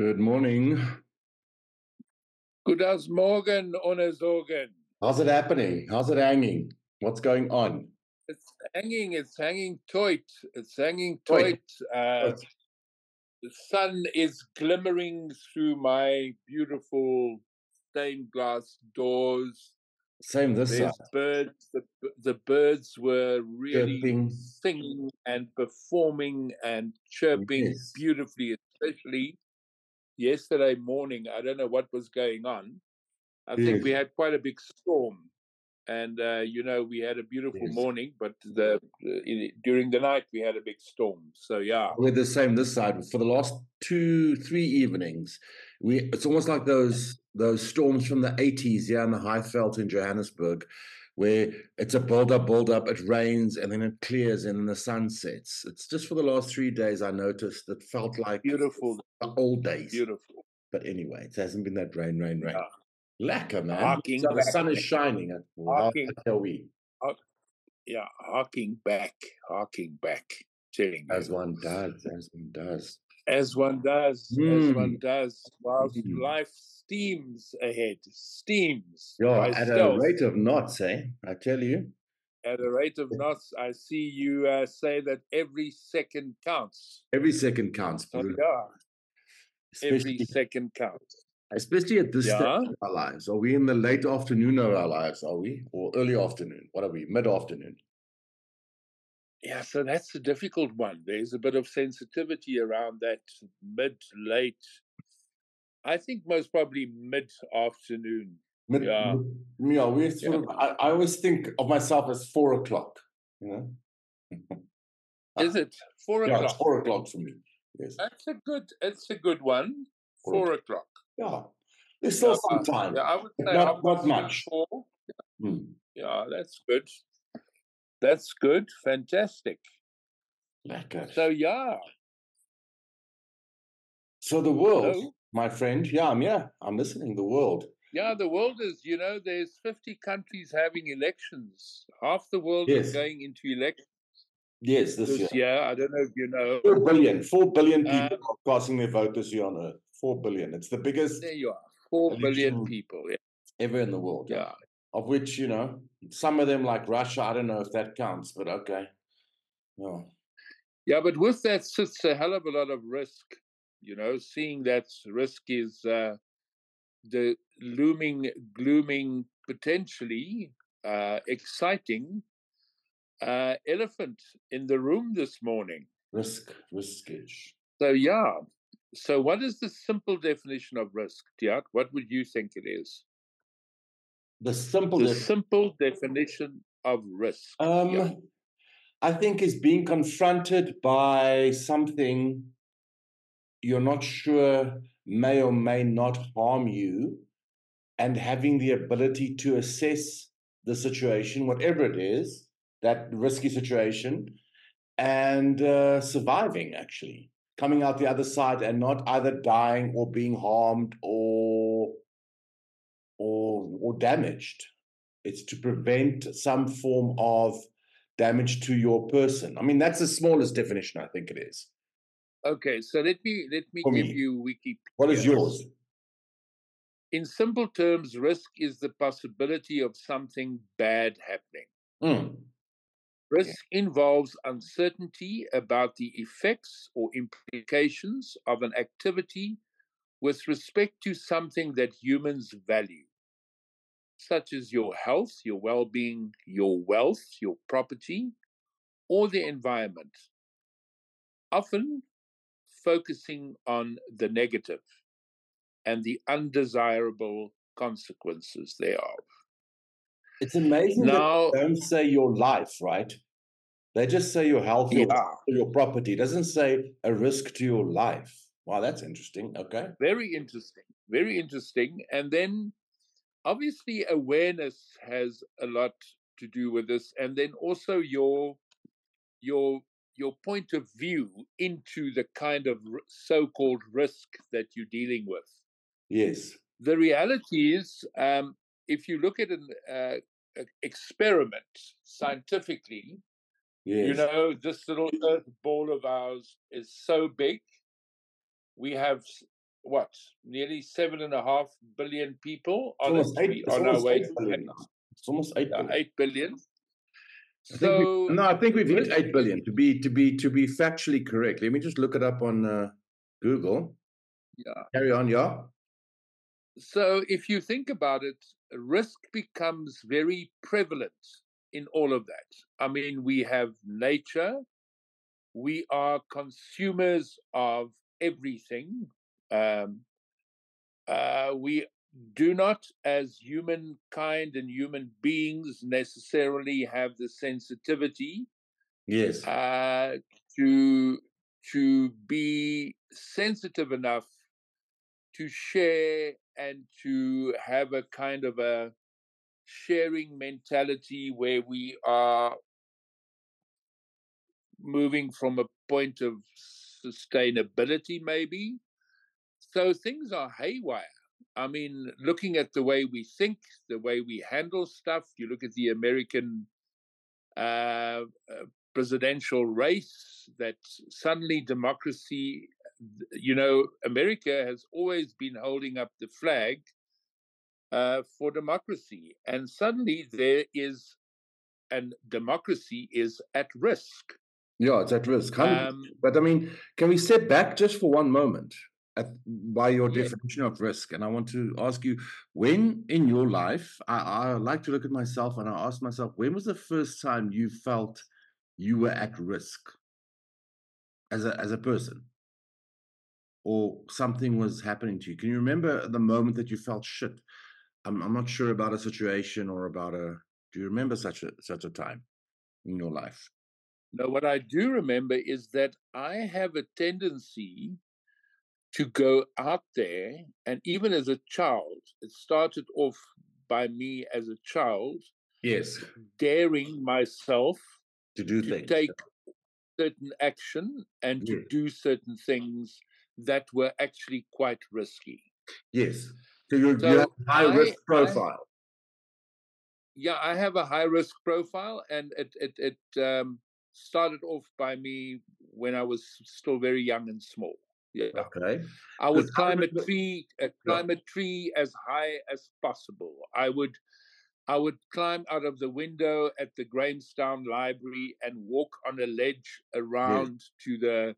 Good morning. Guten Morgen, ohne Sorgen. How's it happening? How's it hanging? What's going on? It's hanging, it's hanging tight. It's hanging Tight. tight. Uh, the sun is glimmering through my beautiful stained glass doors. Same this There's side. birds. The, the birds were really Chirping. singing and performing and chirping Yes. beautifully, especially yesterday morning. I don't know what was going on. I think we had quite a big storm. And uh, you know we had a beautiful Yes. morning, but the, uh, in, during the night we had a big storm. So yeah, We're the same this side. For the last two, three evenings, we it's almost like those those storms from the 80s yeah, in the Highveld in Johannesburg, where it's a build up, build up, it rains and then it clears and then the sun sets. It's just for the last three days I noticed it felt like beautiful, the old days. beautiful. But anyway, it hasn't been that rain, rain, rain. Yeah. Lekker, man. Harking So the sun is shining. Harking. are we? Yeah, harking back, harking back, you. As one does, as one does. As one does, as one Mm. does, whilst Mm. life steams ahead, steams. Yeah, at a rate of knots, eh? I tell you. at a rate of knots. I see you uh, say that every second counts. Every second counts. Baruch. yeah, every Especially, second counts. especially at this stage of our lives. Are we in the late afternoon of our lives? Are we? Or early afternoon? What are we? Mid afternoon? Yeah, so that's a difficult one. There's a bit of sensitivity around that mid late. I think most probably mid afternoon. Mid, Yeah. mid- yeah, we sort of, I, I always think of myself as four o'clock. You know? Is it four yeah, o'clock? it's four o'clock for me. Yes. That's a good. It's a good one. Four Four o'clock. Yeah. There's still Yeah, some time. Yeah, I would say Not- not much. Four. Hmm. Yeah, that's good. That's good. Fantastic. Lekker. So yeah. So the world, Hello? my friend, yeah, I'm yeah, I'm listening. The world. Yeah, the world is, you know, there's 50 countries having elections. Half the world Yes. is going into elections Yes, this, this year. year. I don't know if you know. Four billion. Four billion Uh, people are casting their vote this year on Earth. Four billion. It's the biggest There you are. Four billion people. Yeah. ever in the world. yeah. Of which, you know, some of them like Russia, I don't know if that counts, but okay. No. Yeah, but with that sits a hell of a lot of risk. You know, seeing that risk is uh, the looming, glooming, potentially uh, exciting uh, elephant in the room this morning. Risk, riskage. So, yeah. So, what is the simple definition of risk, Theart? What would you think it is? The simple The def- simple definition of risk. um yeah. I think is being confronted by something you're not sure may or may not harm you and having the ability to assess the situation, whatever it is, that risky situation, and uh, surviving actually, coming out the other side and not either dying or being harmed or or or damaged. It's to prevent some form of damage to your person. I mean, that's the smallest definition I think it is. Okay, so let me let me For give me. you Wikipedia. What is yours? In simple terms, risk is the possibility of something bad happening. Mm, Risk involves uncertainty about the effects or implications of an activity with respect to something that humans value, such as your health, your well being, your wealth, your property, or the environment. Often focusing on the negative and the undesirable consequences thereof. It's amazing that Now, they don't say your life, right? They just say your health, your, yeah, your property. It doesn't say a risk to your life. Wow, that's interesting. Okay. very interesting, very interesting. And then obviously awareness has a lot to do with this, and then also your your your point of view into the kind of so-called risk that you're dealing with. Yes. The reality is, um, if you look at an uh, experiment scientifically, Yes. you know, this little earth ball of ours is so big. We have what nearly seven and a half billion people on, almost it. eight. It's on our way to. It's almost eight billion. eight billion. I So we, no, I think we've hit eight billion. To be to be to be factually correct, let me just look it up on uh, Google. yeah. Carry on, yeah. So if you think about it, risk becomes very prevalent in all of that. I mean, we have nature, we are consumers of everything. Um, uh, we do not, as humankind and human beings, necessarily have the sensitivity Yes. uh, to to be sensitive enough to share and to have a kind of a sharing mentality where we are moving from a point of sustainability maybe so things are haywire. I mean looking at the way we think the way we handle stuff you look at the american uh, uh, presidential race that suddenly democracy you know america has always been holding up the flag uh, for democracy and suddenly there is and democracy is at risk. Yeah, it's at risk. um, but I mean, can we step back just for one moment at, by your Yeah. definition of risk? And I want to ask you, when in your life, I, I like to look at myself and I ask myself, when was the first time you felt you were at risk as a as a person, or something was happening to you? Can you remember the moment that you felt shit? I'm I'm not sure about a situation or about a. Do you remember such a such a time in your life? No, what I do remember is that I have a tendency to go out there, and even as a child, it started off by me as a child Yes, daring myself to do to things. take certain action and to Yes. do certain things that were actually quite risky. Yes. So you you So have a high risk I- I- profile. Yeah, I have a high risk profile, and it it it um, started off by me when I was still very young and small. Yeah, Okay. I would climb a tree, uh, climb a tree as high as possible. I would, I would climb out of the window at the Grahamstown Library and walk on a ledge around to the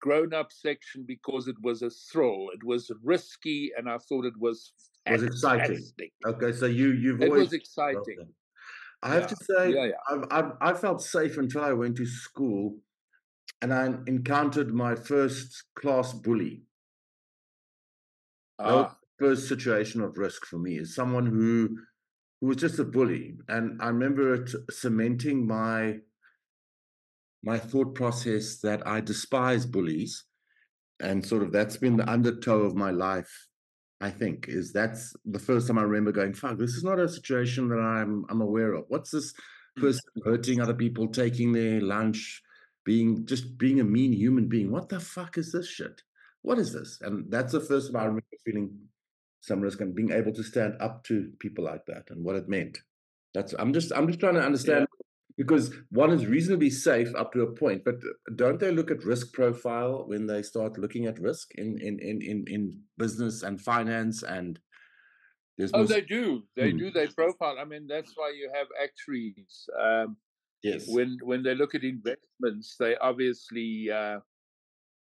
grown-up section because it was a thrill. It was risky, and I thought it was Was exciting. Okay. So you you've always It was exciting. I have to say Yeah, yeah. I've, I've, I felt safe until I went to school and I encountered my first class bully. Ah, the first situation of risk for me is someone who who was just a bully. And I remember it cementing my my thought process that I despise bullies. And sort of that's been the undertow of my life, I think, is that's the first time I remember going, fuck, this is not a situation that I'm I'm aware of. What's this Mm. person hurting other people, taking their lunch, being just being a mean human being? What the fuck is this shit? What is this? And that's the first time I remember feeling some risk and being able to stand up to people like that and what it meant. That's I'm just I'm just trying to understand because one is reasonably safe up to a point, but don't they look at risk profile when they start looking at risk in in in in, in business and finance and there's oh, no- they do. They Hmm. do. They profile. I mean, that's why you have actuaries. Um, yes when when they look at investments, they obviously uh,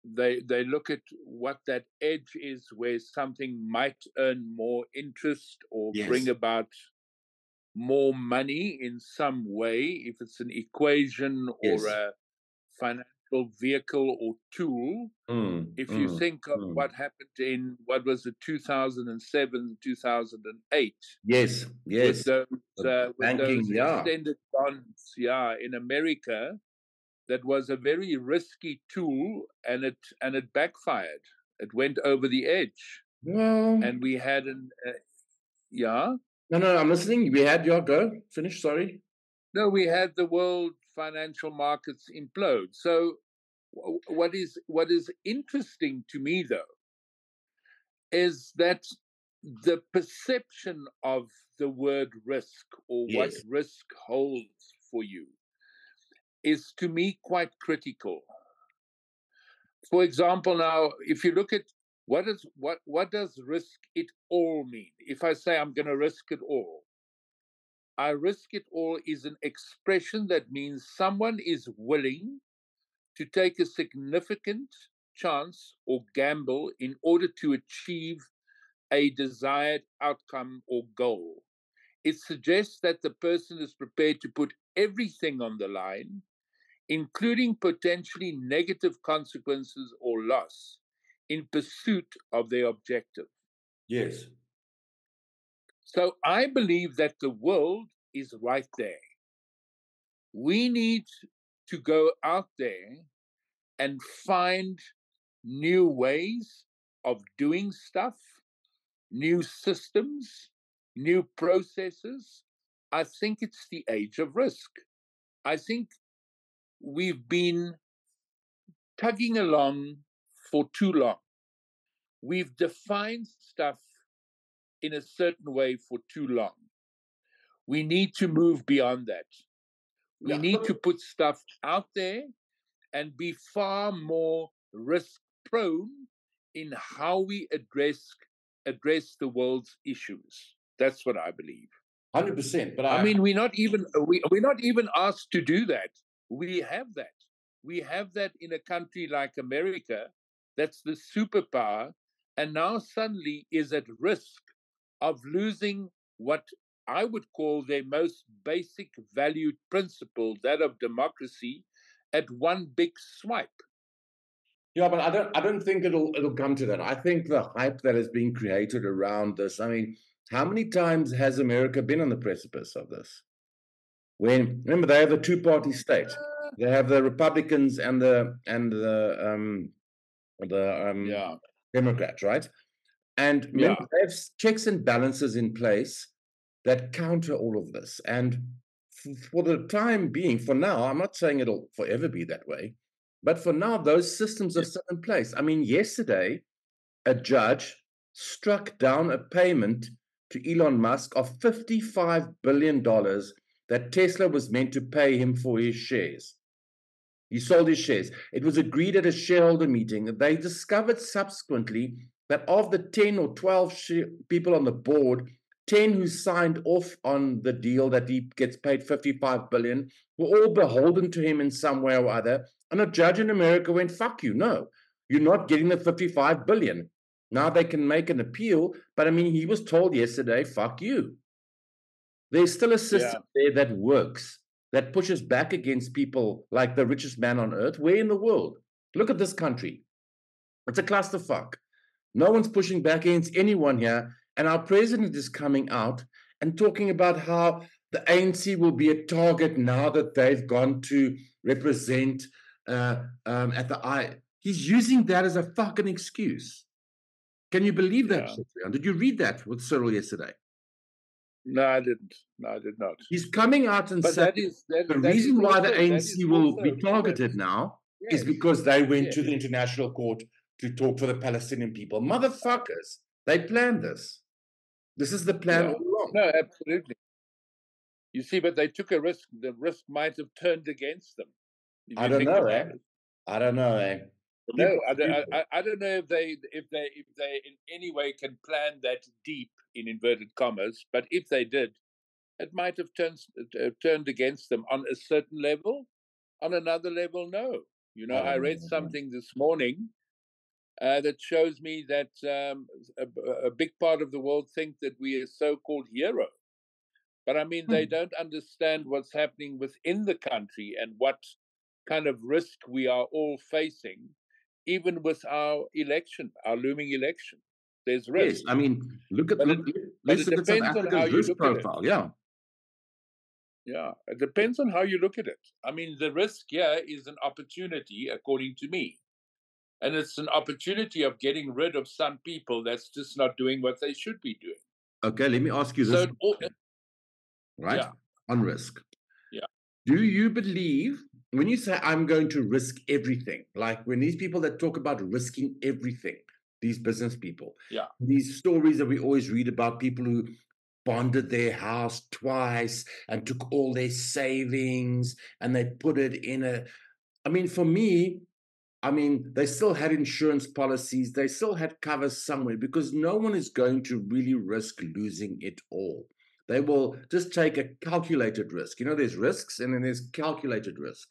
they they look at what that edge is where something might earn more interest or bring about more money in some way, if it's an equation or Yes. a financial vehicle or tool. Mm, If you mm, think of mm. what happened in what was it, 2007, 2008, yes yes with those, uh, with banking, those yeah. extended bonds, yeah, in America, that was a very risky tool, and it and it backfired. It went over the edge, well and we had an, uh, yeah, no no I'm listening we had your go finish sorry no, we had the world financial markets implode. So, what is what is interesting to me though is that the perception of the word risk or what risk holds for you is to me quite critical. For example, now, if you look at What is what what does risk it all mean? If I say I'm going to risk it all, I risk it all is an expression that means someone is willing to take a significant chance or gamble in order to achieve a desired outcome or goal. It suggests that the person is prepared to put everything on the line, including potentially negative consequences or loss, in pursuit of their objective. Yes. So I believe that the world is right there. We need to go out there and find new ways of doing stuff, new systems, new processes. I think it's the age of risk. I think we've been tugging along for too long. We've defined stuff in a certain way for too long. We need to move beyond that. We yeah. need to put stuff out there and be far more risk prone in how we address address the world's issues. That's what I believe. Hundred percent. But I, I, mean, we're not even we, we're not even asked to do that. We have that. We have that in a country like America, that's the superpower, and now suddenly is at risk of losing what I would call their most basic valued principle, that of democracy, at one big swipe. Yeah, but I don't I don't think it'll it'll come to that. I think the hype that has been created around this, I mean, how many times has America been on the precipice of this? When remember they have a two-party state. They have the Republicans and the and the um the um yeah. Democrats, right? And yeah. they have checks and balances in place that counter all of this. And for the time being, for now, I'm not saying it'll forever be that way, but for now, those systems are still in place. I mean, yesterday, a judge struck down a payment to Elon Musk of $55 billion that Tesla was meant to pay him for his shares. He sold his shares. It was agreed at a shareholder meeting. They discovered subsequently that of the 10 or 12 people on the board, 10 who signed off on the deal that he gets paid 55 billion were all beholden to him in some way or other. And a judge in America went, fuck you, no, you're not getting the 55 billion. Now they can make an appeal, but I mean, he was told yesterday, fuck you. There's still a system yeah. there that works, that pushes back against people like the richest man on earth. Where in the world? Look at this country. It's a clusterfuck. No one's pushing back against anyone here. And our president is coming out and talking about how the ANC will be a target now that they've gone to represent uh, um, at the I. He's using that as a fucking excuse. Can you believe that? Yeah. Did you read that with Cyril yesterday? No, I didn't. No, I did not. He's coming out and saying that, the that reason why also, the ANC will be targeted now yes. is because they went yes. to the international court to talk for the Palestinian people. Motherfuckers, they planned this. This is the plan all along. No, absolutely. You see, but they took a risk. The risk might have turned against them. I don't know, eh? I don't know, eh? No, I don't, I, I don't know if they if they if they in any way can plan that deep in inverted commas. But if they did, it might have turned uh, turned against them on a certain level. On another level, no. You know, I read something this morning uh, that shows me that um, a, a, big part of the world think that we are so-called hero. But I mean, they hmm. don't understand what's happening within the country and what kind of risk we are all facing, even with our election, our looming election. There's risk. Yes, I mean, look at look, it, let's look at South Africa's risk profile. Yeah. Yeah, it depends on how you look at it. I mean, the risk here is an opportunity, according to me and it's an opportunity of getting rid of some people that's just not doing what they should be doing. Okay, let me ask you this. So, all, right? Yeah. On risk. Yeah. Do you believe when you say I'm going to risk everything, like when these people that talk about risking everything, these business people, yeah, these stories that we always read about people who bonded their house twice and took all their savings and they put it in a I mean, for me, I mean, they still had insurance policies, they still had covers somewhere because no one is going to really risk losing it all. They will just take a calculated risk. You know, there's risks and then there's calculated risk.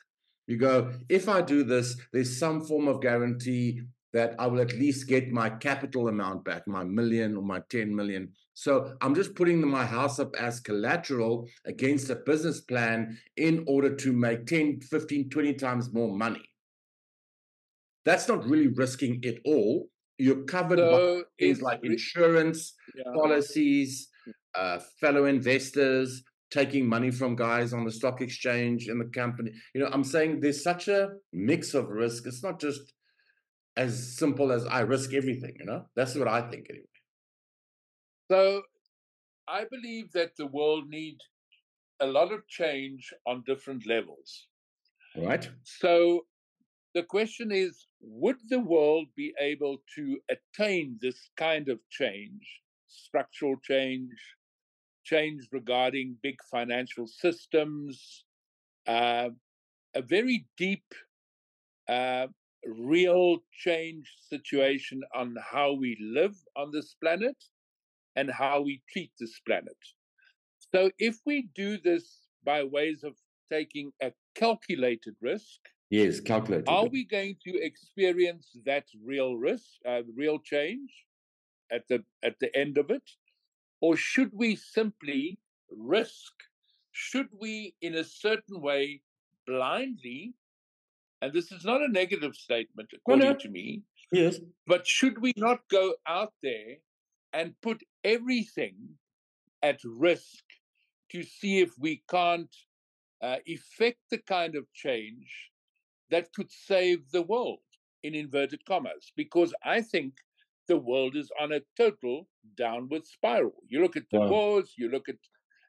You go, if I do this, there's some form of guarantee that I will at least get my capital amount back, my million or my 10 million. So I'm just putting my house up as collateral against a business plan in order to make 10, 15, 20 times more money. That's not really risking it all. You're covered so by things like insurance, yeah. policies, uh, fellow investors, taking money from guys on the stock exchange in the company. You know, I'm saying there's such a mix of risk. It's not just as simple as I risk everything, you know? That's what I think anyway. So I believe that the world needs a lot of change on different levels. Right. So the question is would the world be able to attain this kind of change, structural change, change regarding big financial systems, uh, a very deep, uh, real change situation on how we live on this planet and how we treat this planet. So, if we do this by ways of taking a calculated risk, yes, calculated, are we going to experience that real risk, uh, real change at the at the end of it? Or should we simply risk? Should we, in a certain way, blindly, and this is not a negative statement according to me, yes, but should we not go out there and put everything at risk to see if we can't uh, effect the kind of change that could save the world in inverted commas? Because I think the world is on a total downward spiral. You look at the wow. wars, you look at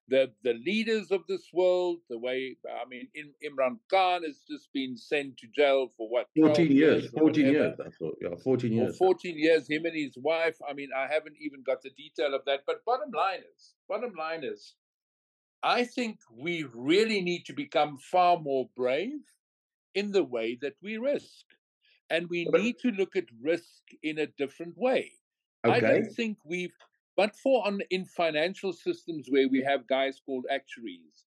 the the leaders of this world, the way I mean, in, Imran Khan has just been sent to jail for what? Fourteen years. years fourteen years. I thought. Yeah, fourteen years. For fourteen years. Him and his wife. I mean, I haven't even got the detail of that. But bottom line is, bottom line is, I think we really need to become far more brave in the way that we risk. And we need to look at risk in a different way. Okay. I don't think we've, but for on in financial systems where we have guys called actuaries,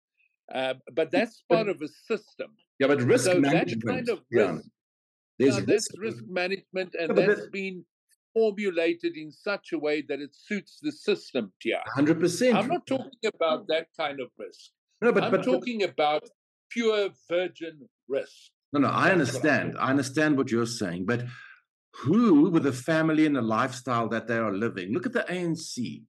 uh, but that's part of a system. Yeah, but risk so management. That kind of risk, yeah. There's risk. that's risk management, and yeah, that's been formulated in such a way that it suits the system. Yeah, hundred percent. I'm not talking about that kind of risk. No, but I'm but, talking but, about pure virgin risk. No, no, I understand. I understand what you're saying, but who, with a family and a lifestyle that they are living, look at the ANC.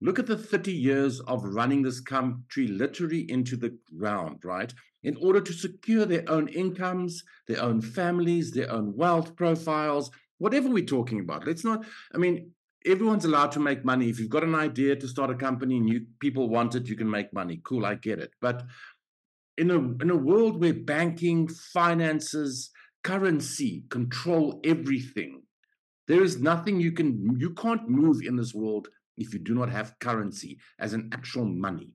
Look at the 30 years of running this country literally into the ground, right? In order to secure their own incomes, their own families, their own wealth profiles, whatever we're talking about. Let's not, I mean, everyone's allowed to make money. If you've got an idea to start a company and you people want it, you can make money. Cool, I get it. But in a in a world where banking, finances, currency control everything, there is nothing you can you can't move in this world if you do not have currency as an actual money.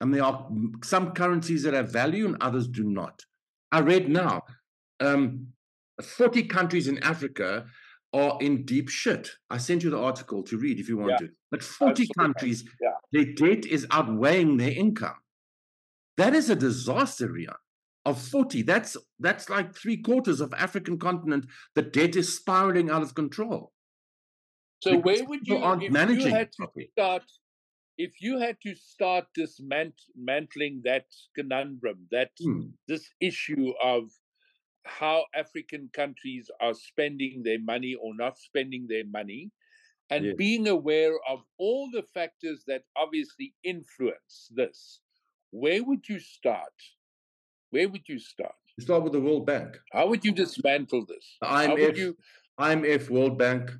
And there are some currencies that have value and others do not. I read now, um, 40 countries in Africa are in deep shit. I sent you the article to read if you want yeah. to. But 40 countries, yeah. their debt is outweighing their income. That is a disaster, Rehann. Of 40, that's that's like three quarters of African continent. The debt is spiraling out of control. So where would you, if you had to start, if you had to start dismantling that conundrum, that hmm. this issue of how African countries are spending their money or not spending their money, and yes. being aware of all the factors that obviously influence this, where would you start? Where would you start? You start with the World Bank. How would you dismantle this? IMF, you... IMF, World Bank.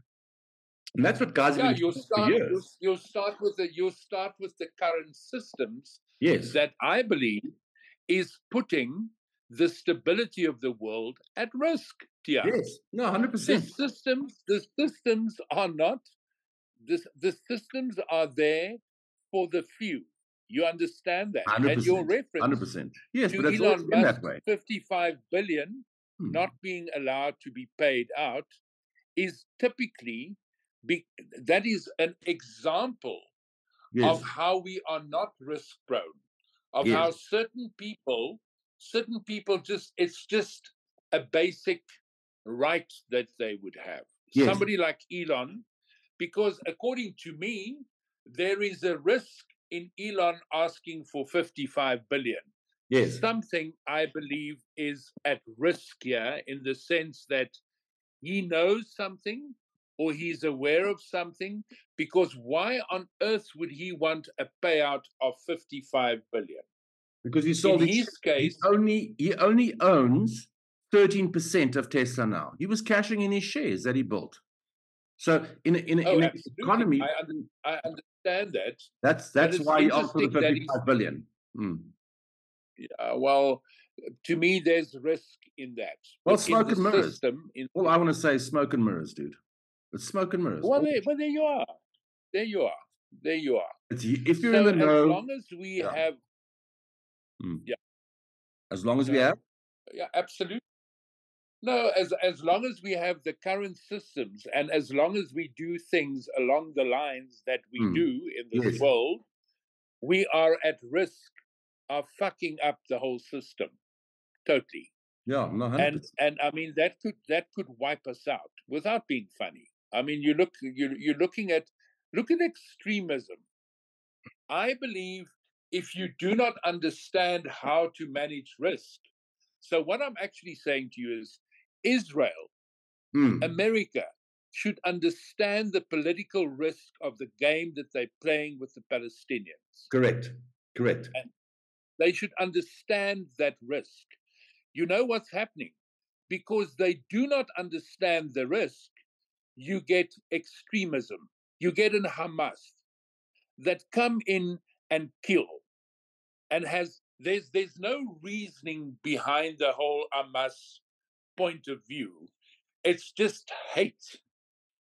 And that's what guys yeah, you'll start, you'll, you'll, start with the you'll start with the current systems yes. that I believe is putting the stability of the world at risk. Tia. Yes, no, hundred percent. The systems, the systems are not. The, the systems are there for the few. You understand that? 100%, and your reference 100%. Yes, but it's Elon Musk, that way. 55 billion hmm. not being allowed to be paid out is typically be, that is an example yes. of how we are not risk prone, of yes. how certain people, certain people just, it's just a basic right that they would have. Yes. Somebody like Elon, because according to me, there is a risk in Elon asking for 55 billion. Yes. Something I believe is at risk here in the sense that he knows something or he's aware of something because why on earth would he want a payout of 55 billion because he sold in his, his case he only he only owns 13% of tesla now he was cashing in his shares that he built so in a, in, a, oh, in an economy I, under, I, understand that that's that's why he offered 55 billion hmm. yeah, well to me there's risk in that well smoke and mirrors system, in, all i want to say is smoke and mirrors dude it's smoke and mirrors. Well, there, well, there you are. There you are. There you are. It's, if you're so in the know, as long as we yeah. have, hmm. yeah, as long as we have, yeah, absolutely. No, as as long as we have the current systems, and as long as we do things along the lines that we hmm. do in this yes. world, we are at risk of fucking up the whole system totally. Yeah, no, and and I mean that could that could wipe us out without being funny. I mean, you look you you're looking at look at extremism. I believe if you do not understand how to manage risk, so what I'm actually saying to you is Israel, mm. America should understand the political risk of the game that they're playing with the Palestinians. Correct. Correct. And they should understand that risk. You know what's happening? Because they do not understand the risk, you get extremism. You get an Hamas that come in and kill and has there's there's no reasoning behind the whole Hamas point of view. It's just hate.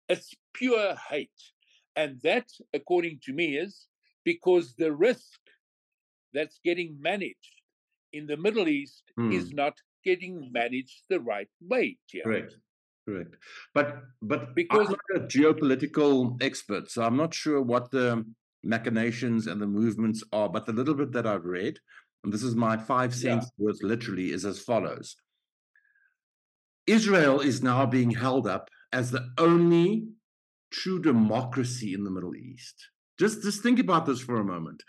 It's pure hate. And that, according to me, is because the risk that's getting managed in the Middle East mm. is not getting managed the right way. Correct. Correct. But but because I'm not a geopolitical expert, so I'm not sure what the machinations and the movements are. But the little bit that I've read, and this is my five cents yeah. worth literally, is as follows. Israel is now being held up as the only true democracy in the Middle East. Just just think about this for a moment.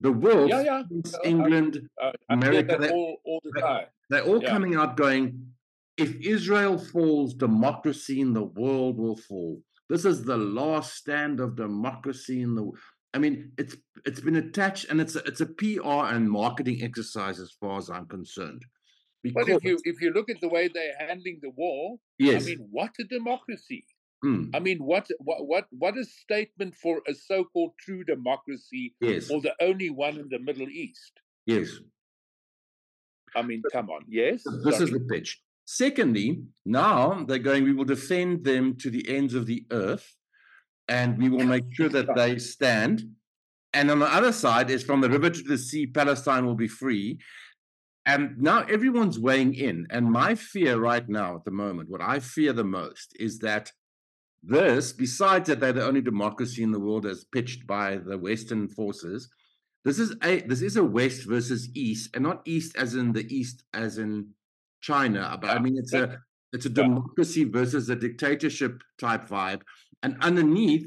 The world, yeah, yeah. England, I, I, America, they, all, all the time. They're all yeah. coming out going, if Israel falls, democracy in the world will fall. This is the last stand of democracy in the. I mean, it's it's been attached, and it's a, it's a PR and marketing exercise as far as I'm concerned. Because, but if you if you look at the way they're handling the war, yes. I mean, what a democracy! Mm. I mean, what what what what a statement for a so-called true democracy, yes. or the only one in the Middle East. Yes. I mean, come on. Yes. This Sorry. is the pitch. Secondly, now they're going, we will defend them to the ends of the earth and we will make sure that they stand. And on the other side is from the river to the sea, Palestine will be free. And now everyone's weighing in. And my fear right now at the moment, what I fear the most is that this, besides that they're the only democracy in the world as pitched by the Western forces, this is a this is a West versus East, and not East as in the East as in China, uh, but I mean it's a it's a democracy versus a dictatorship type vibe. And underneath,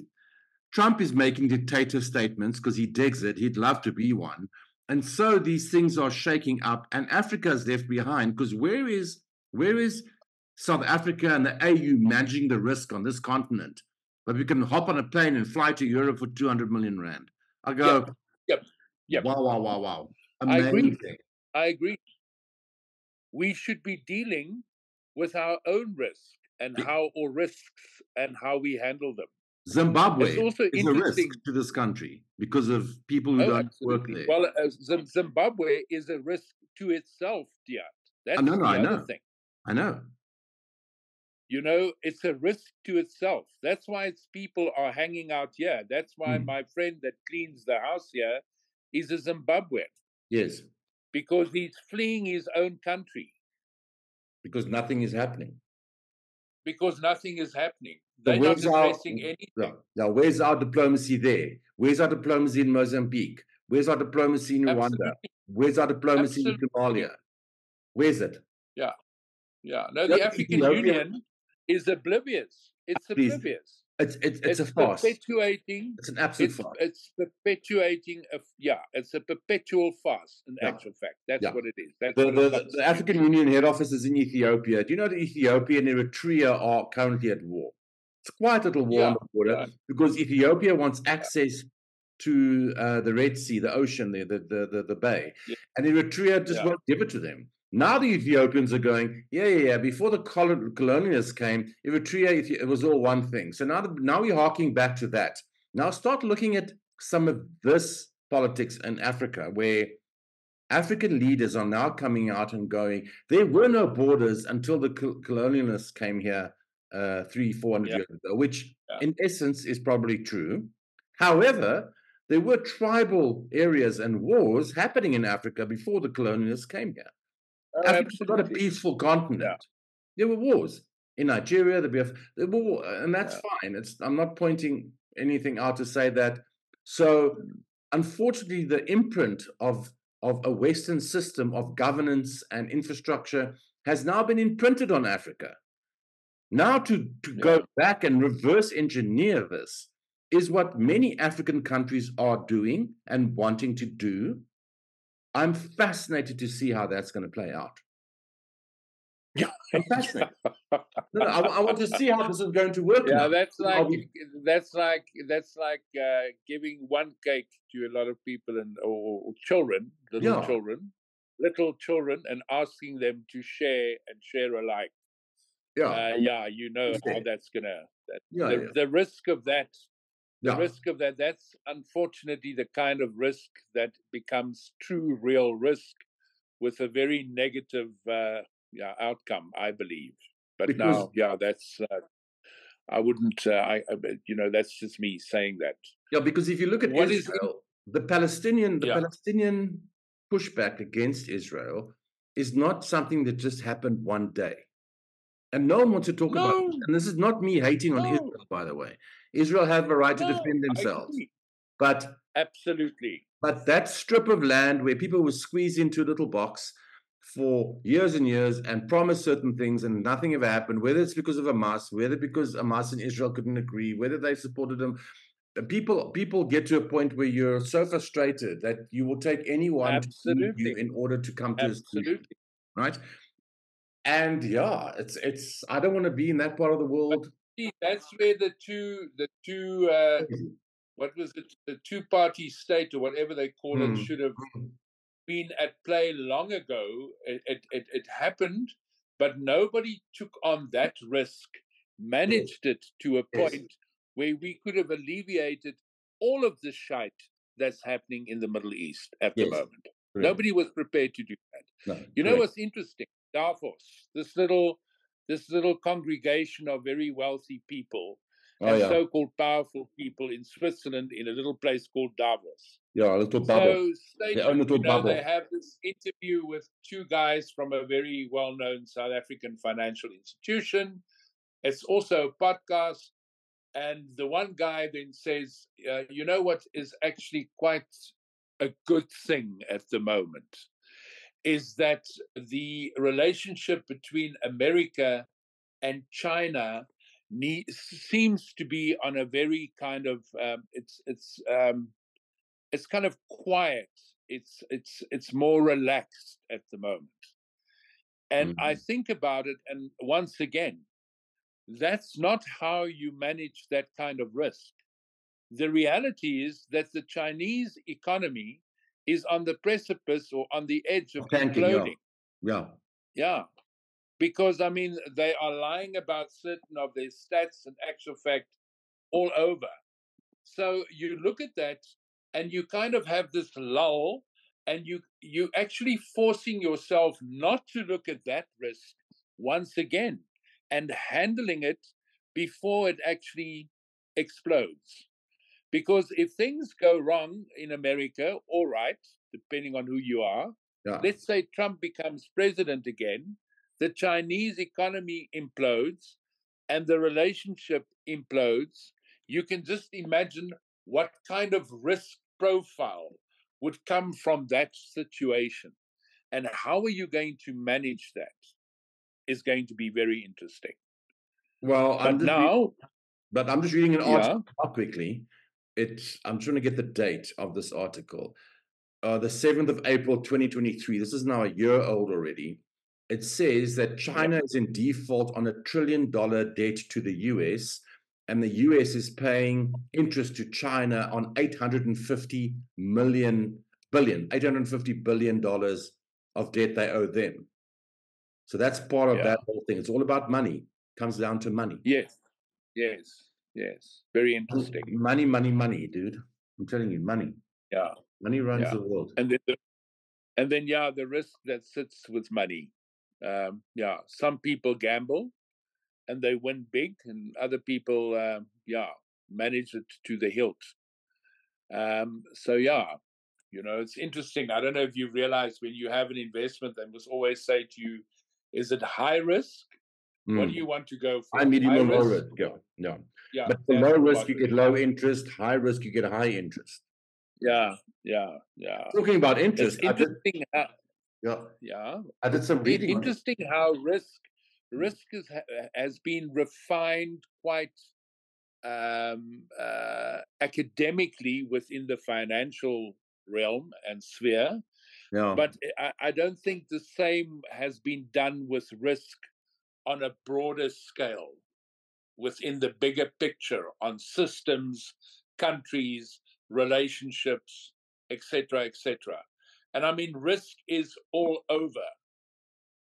Trump is making dictator statements because he digs it. He'd love to be one. And so these things are shaking up, and Africa is left behind because where is where is South Africa and the AU managing the risk on this continent? But we can hop on a plane and fly to Europe for 200 million rand. I go, yep, yep, yep. wow, wow, wow, wow. Amazing. I agree. I agree we should be dealing with our own risk and how or risks and how we handle them. Zimbabwe is a risk to this country because of people who oh, don't absolutely. work there. Well, uh, Zimbabwe is a risk to itself, Theart. That's oh, no, no, I know. thing. I know. You know, it's a risk to itself. That's why its people are hanging out here. That's why mm. my friend that cleans the house here is a Zimbabwean. Yes because he's fleeing his own country. because nothing is happening. Because nothing is happening. They're not our, anything. Yeah, yeah, where's our diplomacy there? Where's our diplomacy in Mozambique? Where's our diplomacy in Rwanda? Absolutely. Where's our diplomacy Absolutely. in Somalia? Where's it? Yeah. Yeah. No, the African Union is oblivious. It's Please. oblivious. It's it's it's, it's a farce. Perpetuating. It's an absolute it's, farce. It's perpetuating. A, yeah, it's a perpetual farce. In yeah. actual fact, that's yeah. what it is. That's the, the, the, the African Union head office is in Ethiopia. Do you know that Ethiopia and Eritrea are currently at war? It's quite a little war yeah. border because Ethiopia wants access to uh, the Red Sea, the ocean there, the the the, the bay, and Eritrea just won't give it to them. Now the Ethiopians are going, yeah, yeah, yeah. Before the colonialists came, Eritrea, it was all one thing. So now, the, now we're harking back to that. Now start looking at some of this politics in Africa, where African leaders are now coming out and going, there were no borders until the colonialists came here uh, three, four hundred yeah. years ago, which yeah. in essence is probably true. However, there were tribal areas and wars happening in Africa before the colonialists came here. Oh, Africa's not a peaceful continent. Yeah. There were wars in Nigeria. The BF, there were, and that's fine. It's I'm not pointing anything out to say that. So, unfortunately, the imprint of of a Western system of governance and infrastructure has now been imprinted on Africa. Now, to, to yeah. go back and reverse engineer this is what many African countries are doing and wanting to do. I'm fascinated to see how that's going to play out. Yeah, I'm fascinated. no, no, I, I, want to see how this is going to work. Yeah, now. that's like be... that's like that's like uh, giving one cake to a lot of people and or, or children, little yeah. children, little children, and asking them to share and share alike. Yeah, uh, yeah, you know how that's gonna. That, yeah, the, yeah. the risk of that the yeah. risk of that that's unfortunately the kind of risk that becomes true real risk with a very negative uh, yeah outcome i believe but because, now yeah that's uh, i wouldn't uh, I, I, you know that's just me saying that yeah because if you look at what israel is, the palestinian the yeah. palestinian pushback against israel is not something that just happened one day and no one wants to talk no. about it. and this is not me hating on israel by the way Israel have a right no, to defend themselves. But absolutely. But that strip of land where people were squeezed into a little box for years and years and promised certain things and nothing ever happened, whether it's because of Hamas, whether because Hamas and Israel couldn't agree, whether they supported them. People people get to a point where you're so frustrated that you will take anyone Absolutely. in order to come to Absolutely. a solution. Right? And yeah, it's it's I don't want to be in that part of the world See, that's where the two the two uh, what was it the two party state or whatever they call mm. it should have hmm. been at play long ago. It, it, it it happened, but nobody took on that risk, managed it to a point yes. where we could have alleviated all of the shite that's happening in the Middle East at yes. the moment. Nobody was prepared to do that. No, you know what's interesting? Davos, this little this little congregation of very wealthy people oh, and yeah. so-called powerful people in Switzerland in a little place called Davos. Yeah, a little bubble. So they, little you know, bubble. they have this interview with two guys from a very well-known South African financial institution. It's also a podcast. And the one guy then says, uh, you know what is actually quite a good thing at the moment? Is that the relationship between America and China need, seems to be on a very kind of um, it's it's um, it's kind of quiet. It's it's it's more relaxed at the moment, and mm-hmm. I think about it, and once again, that's not how you manage that kind of risk. The reality is that the Chinese economy is on the precipice or on the edge of imploding. Yeah. yeah. Because, I mean, they are lying about certain of their stats and actual fact all over. So you look at that and you kind of have this lull and you you actually forcing yourself not to look at that risk once again and handling it before it actually explodes because if things go wrong in America, all right, depending on who you are, yeah. let's say Trump becomes president again, the Chinese economy implodes and the relationship implodes, you can just imagine what kind of risk profile would come from that situation. And how are you going to manage that is going to be very interesting. Well, but now, reading, but I'm just reading an article yeah. quickly. It's I'm trying to get the date of this article. Uh, the 7th of April 2023. This is now a year old already. It says that China is in default on a trillion dollar debt to the US, and the US is paying interest to China on 850 million billion, 850 billion dollars of debt they owe them. So that's part of yeah. that whole thing. It's all about money. Comes down to money. Yes. Yes. Yes. Very interesting. Money, money, money, dude. I'm telling you, money. Yeah. Money runs yeah. the world. And then, the, and then, yeah, the risk that sits with money. Um, yeah, some people gamble and they win big, and other people, um, yeah, manage it to the hilt. Um, so yeah, you know, it's interesting. I don't know if you realize when you have an investment, they must always say to you, "Is it high risk? Mm. What do hmm. you want to go for? High, medium, or low risk? Yeah, yeah. Yeah but for low risk, you get low interest. High risk, you get high interest. Yeah, yeah, yeah. Talking about interest, it's interesting. Did, how, yeah, yeah. I did some reading. Interesting how risk risk is, has been refined quite um, uh, academically within the financial realm and sphere. Yeah. But I, I don't think the same has been done with risk on a broader scale within the bigger picture on systems, countries, relationships, etc., etc. And I mean, risk is all over.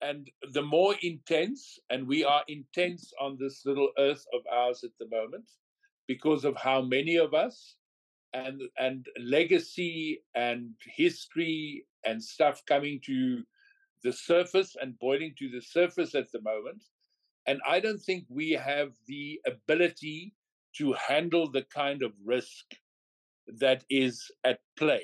And the more intense, and we are intense on this little earth of ours at the moment, because of how many of us and and legacy and history and stuff coming to the surface and boiling to the surface at the moment and i don't think we have the ability to handle the kind of risk that is at play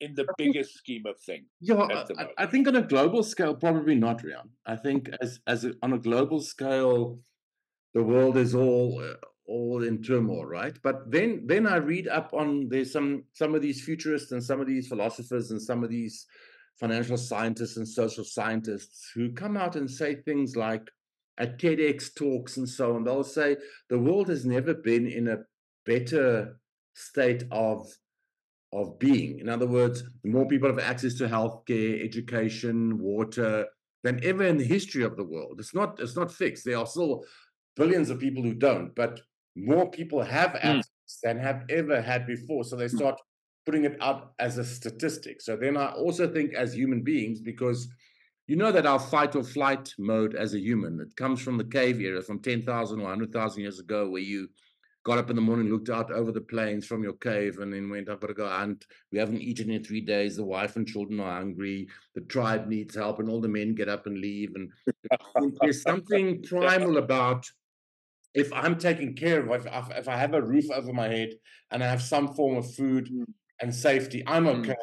in the biggest scheme of things. Yeah, I, I, think on a global scale, probably not, Rehann. I think as as a, on a global scale, the world is all uh, all in turmoil, right? But then then I read up on there's some some of these futurists and some of these philosophers and some of these financial scientists and social scientists who come out and say things like at TEDx talks and so on, they'll say the world has never been in a better state of of being. In other words, more people have access to healthcare, education, water than ever in the history of the world. It's not it's not fixed. There are still billions of people who don't, but more people have hmm. access mm. than have ever had before. So they hmm. start putting it out as a statistic. So then I also think as human beings, because you know that our fight or flight mode as a human, it comes from the cave era, from 10,000 or 100,000 years ago, where you got up in the morning, looked out over the plains from your cave, and then went, I've got to go hunt. We haven't eaten in three days. The wife and children are hungry. The tribe needs help, and all the men get up and leave. And there's something primal about if I'm taken care of, if, if I have a roof over my head and I have some form of food mm. And safety, I'm mm. okay. Mm.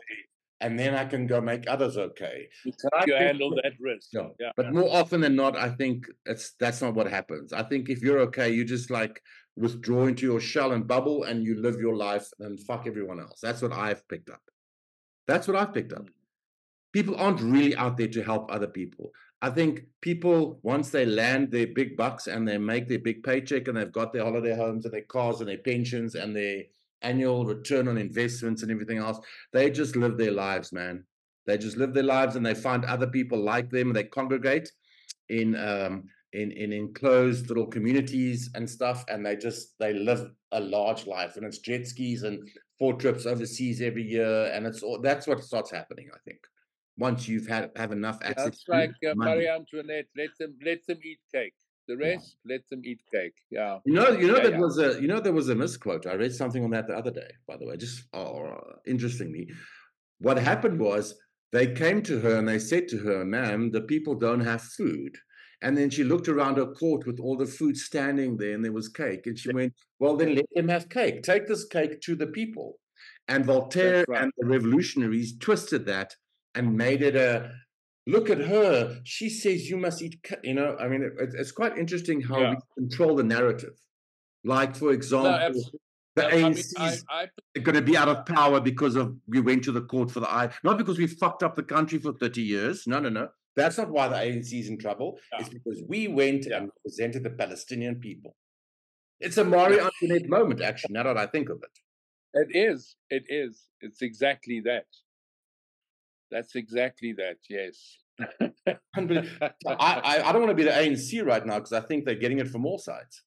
And then I can go make others okay. You handle that risk. Yeah. yeah. But more often than not, I think it's that's not what happens. I think if you're okay, you just like withdraw into your shell and bubble and you live your life and fuck everyone else. That's what I've picked up. That's what I've picked up. Mm. People aren't really out there to help other people. I think people, once they land their big bucks and they make their big paycheck and they've got their holiday homes and their cars and their pensions and their annual return on investments and everything else, they just live their lives, man. They just live their lives and they find other people like them and they congregate in um, in in enclosed little communities and stuff, and they just they live a large life. And it's jet skis and four trips overseas every year, and it's all that's what starts happening, I think once you've had have enough access. That's like uh, Marie Antoinette. Let them let them eat cake. The rest, yeah. let them eat cake. Yeah. You know, you know yeah, that yeah. was a you know there was a misquote. I read something on that the other day. By the way, just oh, interestingly, what happened was they came to her and they said to her, "Ma'am, the people don't have food." And then she looked around her court with all the food standing there, and there was cake. And she went, "Well, then let them have cake. Take this cake to the people." And Voltaire right. and the revolutionaries twisted that and made it a Look at her. She says you must eat. You know, I mean, it, it's quite interesting how Yeah. we control the narrative. Like, for example, absolutely. the I ANC I, is I going to be out of power because of we went to the court for the eye, not because we fucked up the country for thirty years. No, no, no. That's not why the ANC is in trouble. It's because we went and represented the Palestinian people. It's a Marie Antoinette moment, actually. Now that I think of it. It is. It is. It's exactly that. That's exactly that. Yes. I, I, I don't want to be the ANC right now because I think they're getting it from all sides.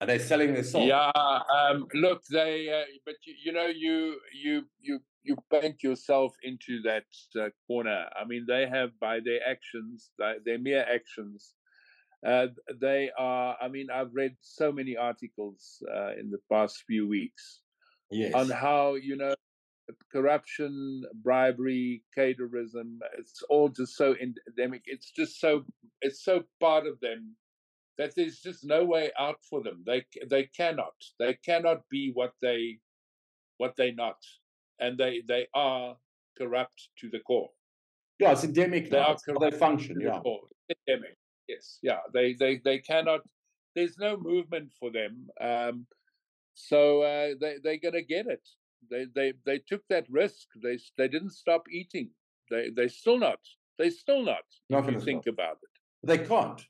Are they selling their soul? Yeah. Um, look, they. Uh, but you, you know, you you you you paint yourself into that uh, corner. I mean, they have by their actions, their, their mere actions. Uh, they are. I mean, I've read so many articles uh, in the past few weeks Yes. on how you know corruption, bribery, caterism. It's all just so endemic. It's just so. It's so part of them that there's just no way out for them. They they cannot. They cannot be what they what they not, and they they are corrupt to the core. yeah, it's endemic. They now. are they function. The Yeah. core. Endemic. Yes. Yeah. They they they cannot. There's no movement for them. Um, so uh, they they're gonna get it. They they they took that risk. They they didn't stop eating. They they still not. They still not. Not if you think stop. about it. They can't.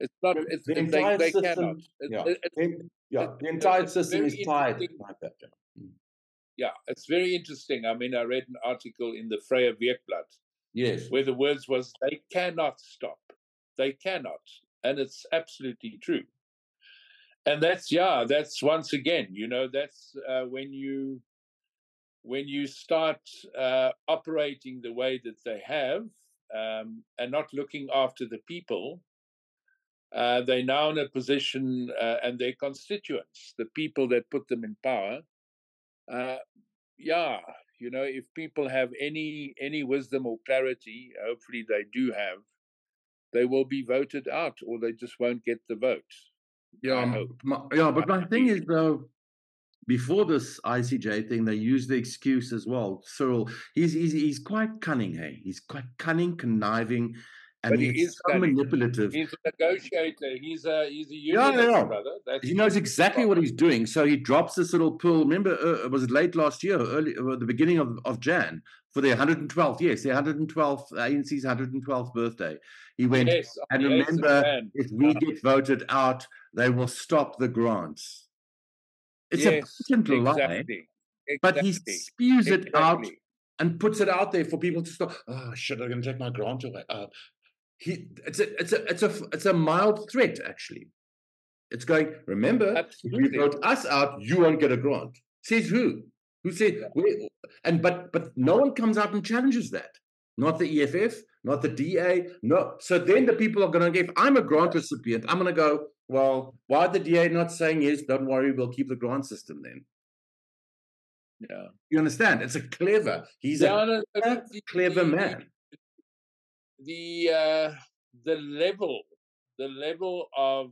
It's not. It's, the they, entire they system- cannot. It- Yeah. it- it- yeah. The entire system is tied like that. Yeah. Mm. yeah, it's very interesting. I mean, I read an article in the Vrye Weekblad Yes. where the words was they cannot stop. They cannot. And it's absolutely true. And that's yeah, that's once again, you know, that's uh, when you when you start uh, operating the way that they have um, and not looking after the people, uh, they're now in a position, uh, and their constituents, the people that put them in power, uh, yeah, you know, if people have any any wisdom or clarity, hopefully they do have, they will be voted out, or they just won't get the vote. Yeah, I m- hope. my- yeah, but my thing is though, before this ICJ thing, they used the excuse as well. Cyril, he's he's he's quite cunning, hey. He's quite cunning, conniving, and But he he's is so cunning. manipulative. He's a negotiator. He's a he's a Yeah, unionist, yeah. brother. That's He knows exactly what he's doing. So he drops this little pearl. Remember, uh, was it late last year, early, uh, the beginning of, of Jan, for their 112th? Yes, their 112th, ANC's 112th birthday. He went, Yes, and the 8th of remember, if we get voted out, they will stop the grants. It's yes, a blatant lie, exactly. but he Exactly. spews it out and puts it out there for people to stop. Oh shit! I'm going to take my grant away. Uh, he, it's a, it's a, it's a, it's a mild threat actually. It's going. Remember, if Absolutely. you vote us out, you won't get a grant. Says who? Who said? where- And but but no one comes out and challenges that. Not the EFF, not the DA. No. So then the people are going to. If I'm a grant recipient, I'm going to go. Well, why the DA not saying yes? Don't worry, we'll keep the grant system then. Yeah. You understand? It's a clever. He's Yeah, a no, clever, the- clever man. the uh, the level the level of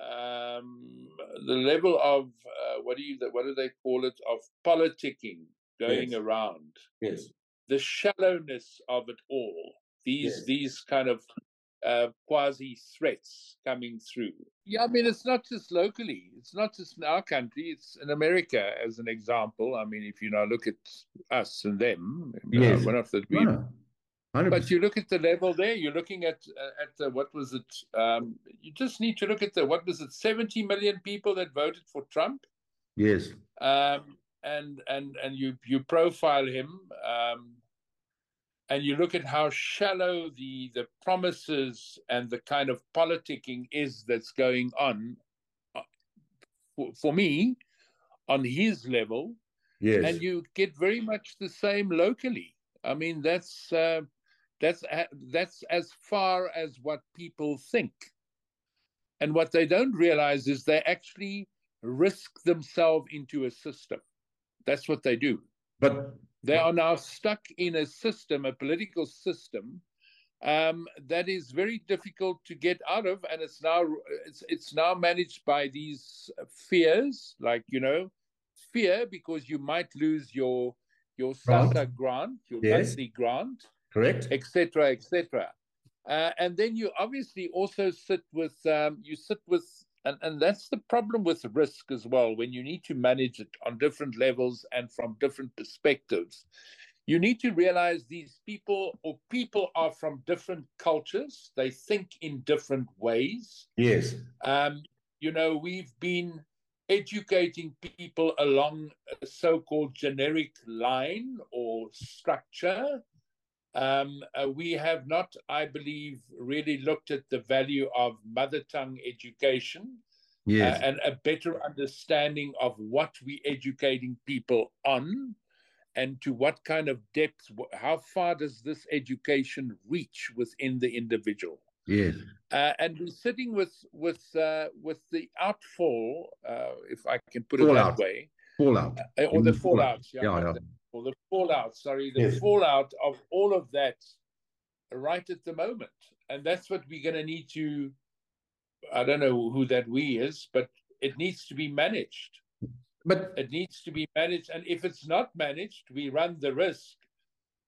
um, the level of uh, what do you what do they call it of politicking going Yes. around Yes. The shallowness of it all these Yes. these kind of uh, quasi threats coming through yeah i mean it's not just locally it's not just in our country it's in america as an example i mean if you now look at us and them you know, Yes. we're not that we no. but you look at the level there. You're looking at uh, at the, what was it? Um, you just need to look at the what was it? Seventy million people that voted for Trump, yes. um, and and and you you profile him, um, and you look at how shallow the the promises and the kind of politicking is that's going on. uh, For, for me, on his level, Yes. and you get very much the same locally. I mean, that's uh, that's that's as far as what people think, and what they don't realize is they actually risk themselves into a system. That's what they do. but They are now stuck in a system, a political system, um, that is very difficult to get out of, and it's now it's it's now managed by these fears, like you know, fear because you might lose your your Grant. SASSA grant, your Yes. monthly grant, correct, etc., etc. Uh, and then you obviously also sit with um, you sit with and, and that's the problem with risk as well when you need to manage it on different levels and from different perspectives. You need to realize these people or people are from different cultures. They think in different ways. Yes. Um, you know we've been educating people along a so-called generic line or structure um, uh, we have not, I believe, really looked at the value of mother tongue education yes. uh, and a better understanding of what we're educating people on and to what kind of depth, how far does this education reach within the individual? Yes. Uh, and we're sitting with with uh, with the outfall, uh, if I can put fallout. it that way, fallout, uh, or the fallout, yeah, yeah, yeah or the fallout, sorry, the Yes. fallout of all of that right at the moment. And that's what we're going to need to, I don't know who that we is, but it needs to be managed. But It needs to be managed. And if it's not managed, we run the risk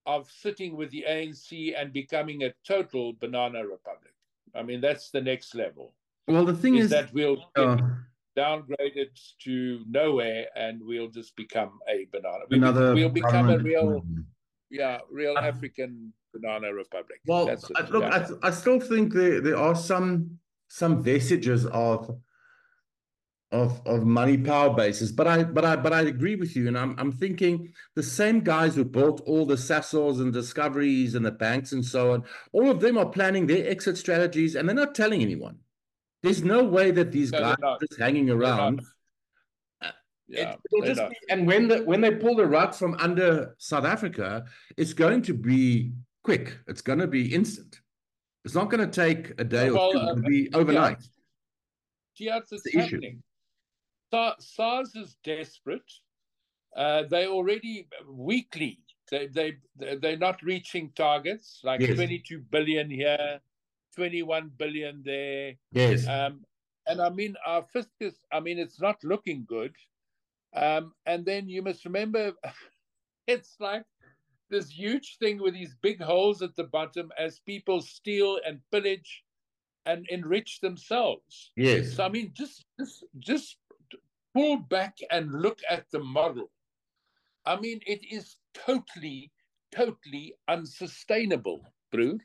of sitting with the ANC and becoming a total banana republic. I mean, that's the next level. well, the thing Is, is, that we'll uh, downgraded to nowhere and we'll just become a banana. We, another we'll become a government- real, yeah, real Uh, African banana republic. Well, That's I, look, yeah. I, I still think there there are some some vestiges of of of money power bases, but I but I but I agree with you, and I'm I'm thinking the same guys who built all the Sasols and Discoveries and the banks and so on, all of them are planning their exit strategies, and they're not telling anyone. There's no way that these No, guys are just hanging around. Yeah, It, just be, and when the when they pull the rug from under South Africa, it's going to be quick. It's going to be instant. It's not going to take a day Well, or two. uh, It'll be overnight. Yeah, it's the happening. Sa- SARS is desperate. Uh, they already weekly. They they they're not reaching targets like Yes. 22 billion here, 21 billion there. Yes. Um, and I mean, our fiscus, I mean, it's not looking good. Um, and then you must remember, it's like this huge thing with these big holes at the bottom as people steal and pillage and enrich themselves. yes. So I mean, just just just pull back and look at the model. I mean, it is totally, totally unsustainable, Brew.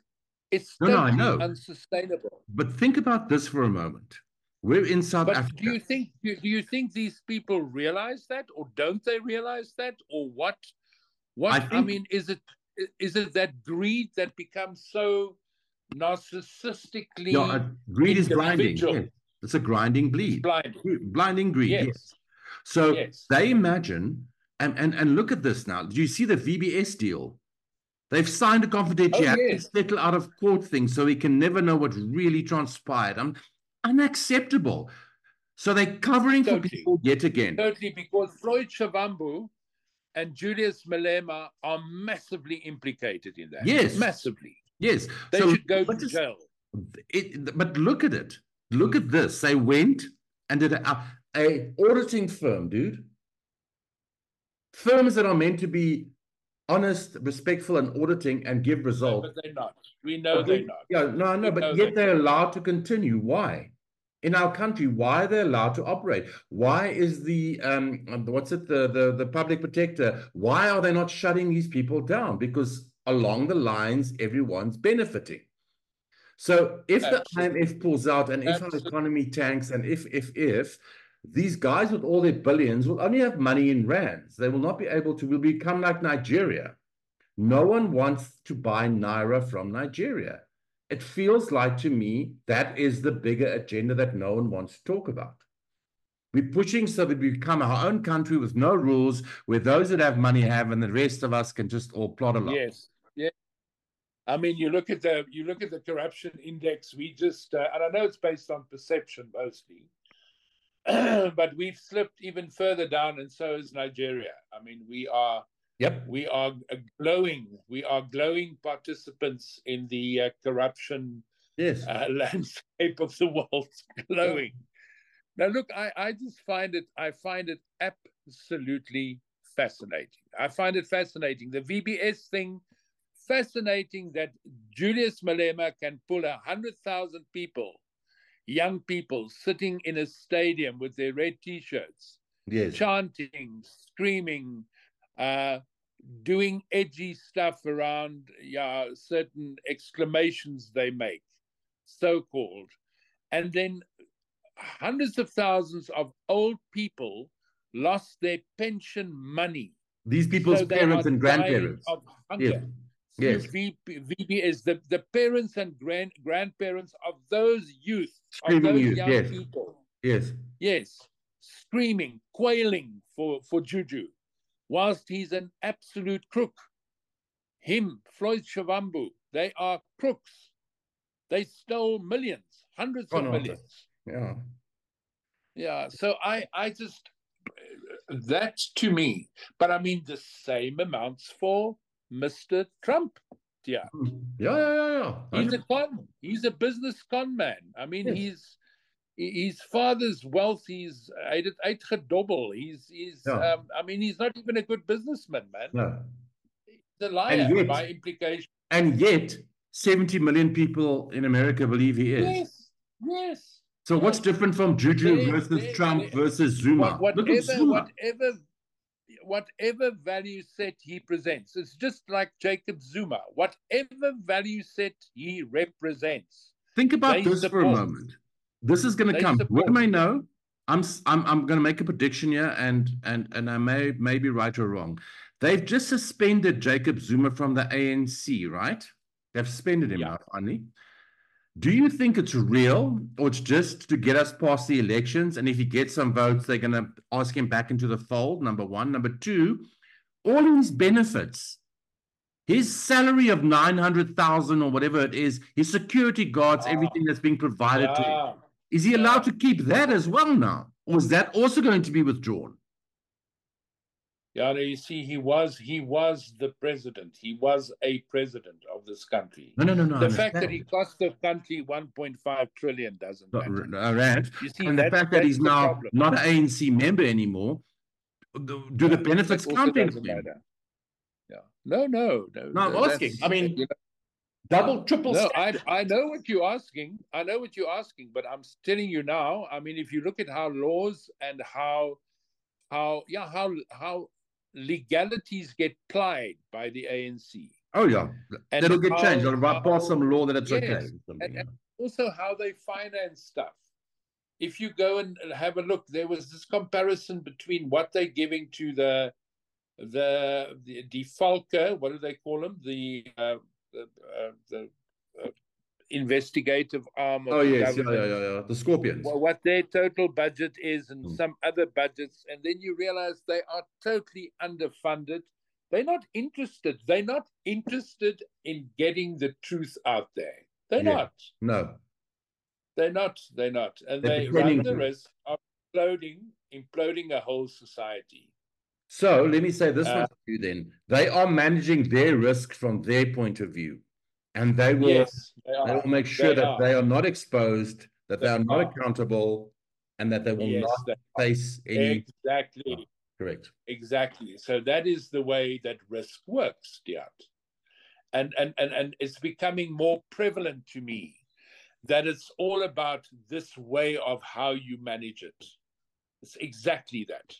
It's No, no, I know. unsustainable. But think about this for a moment. We're in South But Africa. do you think do, do you think these people realize that, or don't they realize that, or what? What I I, mean, is it is it that greed that becomes so narcissistically Yeah, uh, greed is blinding. yes. It's a grinding bleed. blind? Blinding greed. Yes. yes. So Yes. they imagine, and, and, and look at this now. Do you see the VBS deal? They've signed a confidentiality Oh, yes. settle out of court thing so we can never know what really transpired. Um, unacceptable. So they're covering for people yet again. Totally, because Floyd Shivambu and Julius Malema are massively implicated in that. Yes. massively. Yes. They so should go to is- jail. It, but look at it. Look at this. They went and did a, a auditing firm, dude. Firms that are meant to be honest, respectful, and auditing and give results. But they're not. We know they're not. Yeah, no, no, We but yet they're allowed to continue. Why? In our country, why are they allowed to operate? Why is the um what's it the the the public protector? Why are they not shutting these people down? Because along the lines, everyone's benefiting. So if the IMF pulls out and if our economy tanks and if if if these guys with all their billions will only have money in rands. They will not be able to will become like Nigeria. No one wants to buy Naira from Nigeria. It feels like to me that is the bigger agenda that no one wants to talk about. We're pushing so that we become our own country with no rules, where those that have money have, and the rest of us can just all plod along. Yes. Yeah. I mean, you look at the you look at the corruption index. We just, uh, and I know it's based on perception mostly, but we've slipped even further down, and so is Nigeria. I mean, we are Yep. we are glowing. We are glowing participants in the uh, corruption Yes. uh, landscape of the world. glowing. Now, look, I, I just find it. I find it absolutely fascinating. I find it fascinating. The VBS thing fascinating that Julius Malema can pull a hundred thousand people, young people, sitting in a stadium with their red T-shirts, yes. chanting, screaming, uh, doing edgy stuff around yeah, certain exclamations they make, so called. And then hundreds of thousands of old people lost their pension money. These people's so parents and grandparents. Yes. Yes. VBS, the, the parents and grand grandparents of those youth, Screaming of those youth, young yes. people. Yes. Yes. Screaming, quailing for, for Juju whilst he's an absolute crook. Him, Floyd Shivambu, they are crooks. They stole millions, hundreds oh, of no, millions. Yeah. Yeah. So I, I just, that's to me. But I mean, the same amounts for Mr. Trump. Yeah. Yeah, yeah, yeah, yeah. He's a con. He's a business con man. I mean, yes. he's his father's wealth he's double. He's he's yeah. um, I mean he's not even a good businessman, man. No. He's a liar yet, by implication. And yet 70 million people in America believe he is. Yes. Yes. So what's different from Juju there, versus there, Trump there, versus Zuma? Whatever, Zuma. whatever whatever value set he presents, it's just like Jacob Zuma. Whatever value set he represents. Think about this support. for a moment this is going to come. Support. What do I know? I'm I'm I'm going to make a prediction here, and and and I may may be right or wrong. They've just suspended Jacob Zuma from the ANC, right? They've suspended him yeah. now finally. Do you think it's real, or it's just to get us past the elections? And if he gets some votes, they're going to ask him back into the fold. Number one, number two, all his benefits his salary of 900,000 or whatever it is, his security guards, ah. everything that's being provided yeah. to him. Is he allowed to keep that as well now? Or is that also going to be withdrawn? Yeah, you see, he was he was the president. He was a president of this country. No, no, no, no. The fact that he cost the country 1.5 trillion doesn't matter. Uh, right. You see, and the fact that he's now problem. not an ANC member anymore, do, yeah, the benefits count him? Yeah. No, no, no. No, I'm asking. I mean, you know, double, triple. No, I, I know what you're asking. I know what you're asking, but I'm telling you now. I mean, if you look at how laws and how, how yeah, how how legalities get plied by the ANC. Oh yeah, and it'll get how, changed. They'll pass some law that it's yes, okay. And, and also how they finance stuff. If you go and have a look, there was this comparison between what they're giving to the the the defalker, what do they call them? The uh, the, uh, the uh, investigative arm of oh, yes, yeah, yeah, yeah, yeah, the Scorpions. What their total budget is and mm. some other budgets, and then you realize they are totally underfunded. They're not interested. They're not interested in getting the truth out there. They're yeah. not. No. They're not. They're not. And They're they run the risk of imploding, imploding a whole society. So let me say this uh, one to you then. They are managing their risk from their point of view. And they will, yes, they, they will make sure they that are. they are not exposed, that they, they are not are. accountable, and that they will yes, not face any. Exactly. Oh, correct. Exactly. So that is the way that risk works, Theart. And, and, and, and it's becoming more prevalent to me that it's all about this way of how you manage it. It's exactly that.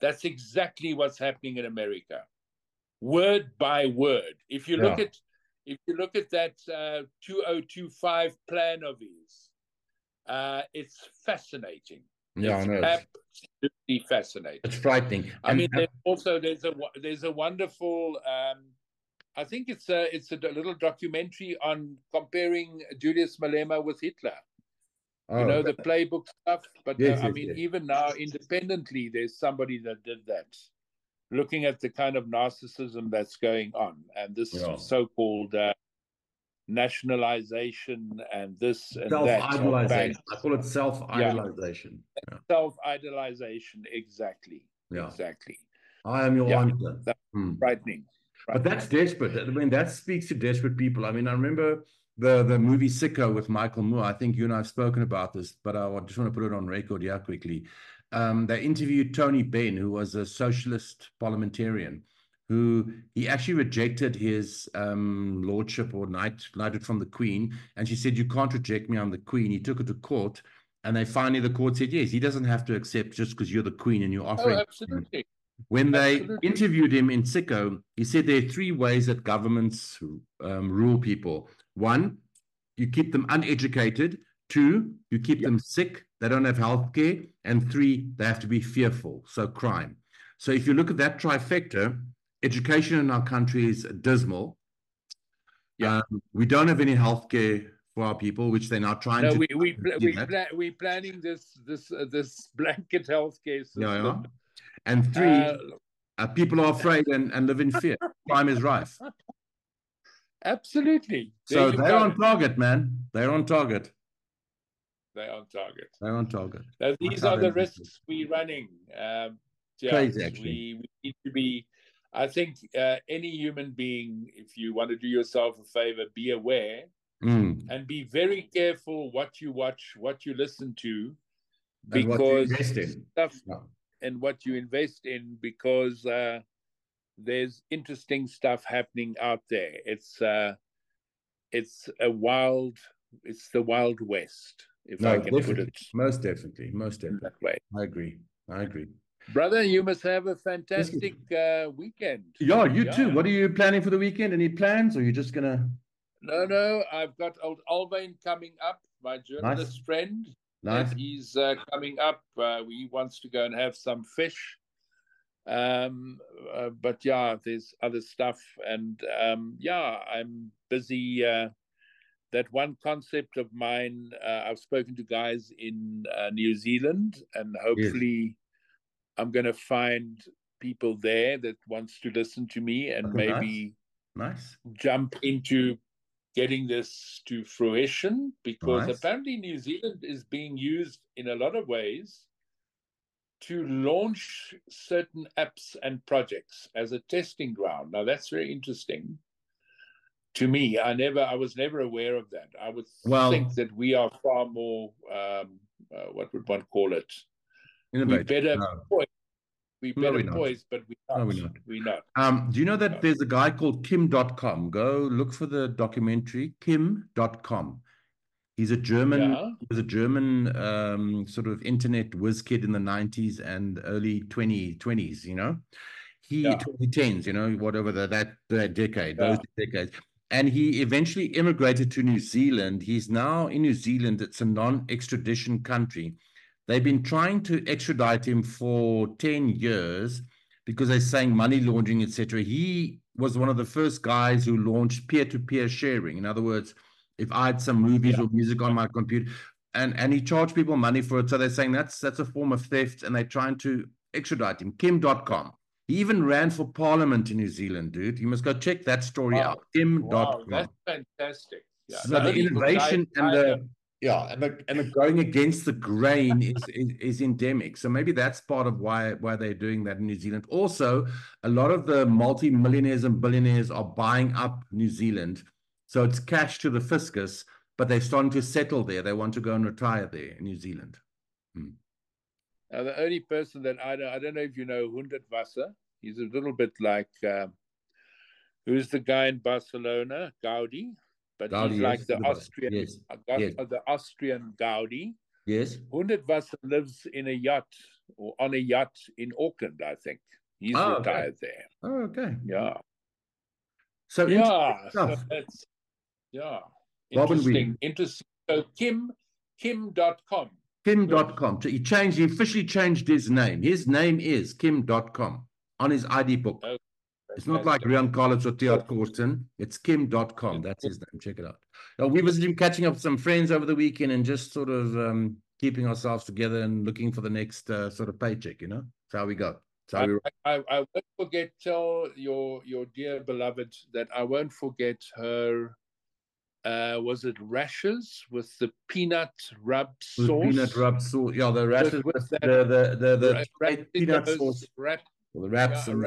That's exactly what's happening in America, word by word. If you look at if you look at that uh, 2025 plan of his, uh, it's fascinating. Yeah, it's I know. absolutely fascinating. It's frightening. I mean, there's also there's a there's a wonderful. Um, I think it's a it's a little documentary on comparing Julius Malema with Hitler. Oh, you know the playbook stuff but yes, uh, i mean yes. even now independently there's somebody that did that looking at the kind of narcissism that's going on. And this yeah. so-called uh, nationalization and this and self-idolization. I call it self-idolization. Yeah. self-idolization exactly. Yeah. Exactly. I am your yeah, answer that's hmm. frightening but that's desperate. I mean that speaks to desperate people. I mean i remember the the movie Sicko with Michael Moore. I think you and I have spoken about this, but I just want to put it on record here quickly. Um, they interviewed Tony Benn, who was a socialist parliamentarian, who he actually rejected his um, lordship or knight, knighted from the queen. And she said, You can't reject me, I'm the queen. He took her to court. And they finally, the court said, Yes, he doesn't have to accept just because you're the queen and you're oh, offering. Oh, absolutely. When they absolutely. interviewed him in Sicko, he said there are three ways that governments um, rule people. One, you keep them uneducated. Two, you keep yep. them sick. They don't have health care. And three, they have to be fearful. So crime. So if you look at that trifecta, education in our country is dismal. Yeah. Um, we don't have any healthcare for our people, which they're now trying no, to. We we we pla- we planning this this uh, this blanket healthcare system. Yeah, yeah. And three, uh, uh, people are afraid and, and live in fear. Crime is rife. Absolutely. There so they're on target, man. They're on target. They're on target. They're on target. Now, these are the risks we're running. Um, yeah, actually. We, we need to be I think uh, any human being, if you want to do yourself a favor, be aware mm. and be very careful what you watch, what you listen to, because stuff yeah. and what you invest in, because uh, there's interesting stuff happening out there. It's uh, it's a wild, it's the wild west, if no, I can put it. Most definitely, most definitely. That way. I agree. I agree. Brother, you must have a fantastic uh, weekend. Yeah, you yeah. too. What are you planning for the weekend? Any plans, or are you just gonna? No, no. I've got old Alvain coming up, my journalist nice. friend. Nice. He's uh, coming up. Uh, he wants to go and have some fish. Um, uh, but yeah, there's other stuff, and um, yeah, I'm busy. That one concept of mine, uh, I've spoken to guys in uh, New Zealand, and hopefully. Yes I'm going to find people there that wants to listen to me and okay, maybe nice. nice. jump into getting this to fruition because nice. apparently New Zealand is being used in a lot of ways to launch certain apps and projects as a testing ground. Now that's very interesting to me. I never, I was never aware of that. I would well, think that we are far more, um, uh, what would one call it? Innovate. We better no. poised. We better no, poised, but we not. No, we're not. We not. Um, do you know that there's a guy called Kim Dotcom? Go look for the documentary Kim Dotcom. He's a German. Yeah. He was a German um, sort of internet whiz kid in the 90s and early 2020s. You know, he yeah. 2010s. You know, whatever the, that that decade, yeah. those decades. And he eventually immigrated to New Zealand. He's now in New Zealand. It's a non-extradition country They've been trying to extradite him for 10 years because they're saying money laundering, etc. He was one of the first guys who launched peer-to-peer sharing. In other words, if I had some movies yeah. or music on my computer, and and he charged people money for it, so they're saying that's that's a form of theft, and they're trying to extradite him. Kim Dotcom. He even ran for parliament in New Zealand, dude. You must go check that story wow. out. Kim Dotcom. Wow, that's fantastic. Yeah, so the innovation and the yeah, and the, and the going against the grain is, is, is endemic. So maybe that's part of why why they're doing that in New Zealand. Also, a lot of the multi-millionaires and billionaires are buying up New Zealand, so it's cash to the fiscus. But they're starting to settle there. They want to go and retire there in New Zealand. Hmm. Now, the only person that I don't, I don't know if you know Hundertwasser. He's a little bit like um, who's the guy in Barcelona, Gaudi but Gaudi, he's like the Austrian, yes. Uh, yes. the Austrian Gaudi. Yes. Hundertwasser lives in a yacht or on a yacht in Auckland, I think. He's oh, retired okay. there. Oh, okay. Yeah. So yeah, so that's yeah. Interesting. Interesting. So Kim, Kim.com. Kim Dotcom. So he changed, he officially changed his name. His name is Kim Dotcom on his ID book. Okay. It's not like Rehann Carlos or Theart Corsten. It's Kim Dotcom. That's his name. Check it out. Now, we visited him catching up with some friends over the weekend and just sort of um, keeping ourselves together and looking for the next uh, sort of paycheck, you know? That's how we go. I, we... I, I, won't forget, tell your, your dear beloved that I won't forget her uh was it rashes with the peanut rub sauce peanut rub sauce yeah the rashes with, with the, the the the, the peanut sauce wrap well, the wraps yeah, and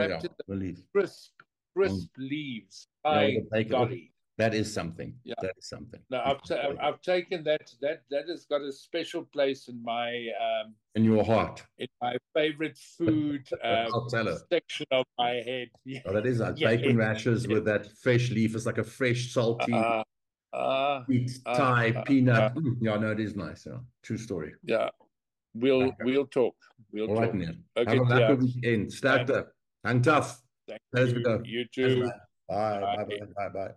the, crisp, crisp mm. leaves. By golly. That is something. Yeah. That is something. No, I've, I've, I've taken that. That that has got a special place in my um, in your heart. in my favorite food um, section of my head. Yeah. Oh, that is like Yeah, bacon rashes with that fresh leaf. It's like a fresh, salty, Uh, uh, sweet uh, Thai uh, peanut. Mm, yeah, no, it is nice. Yeah. True story. yeah. We'll Okay. we'll talk. We'll All right, talk. man. Okay, Have a yeah. weekend. Sterkte. Hang tough. Thank us you. go. You too. Bye. Bye. Bye. Bye. Bye. Bye.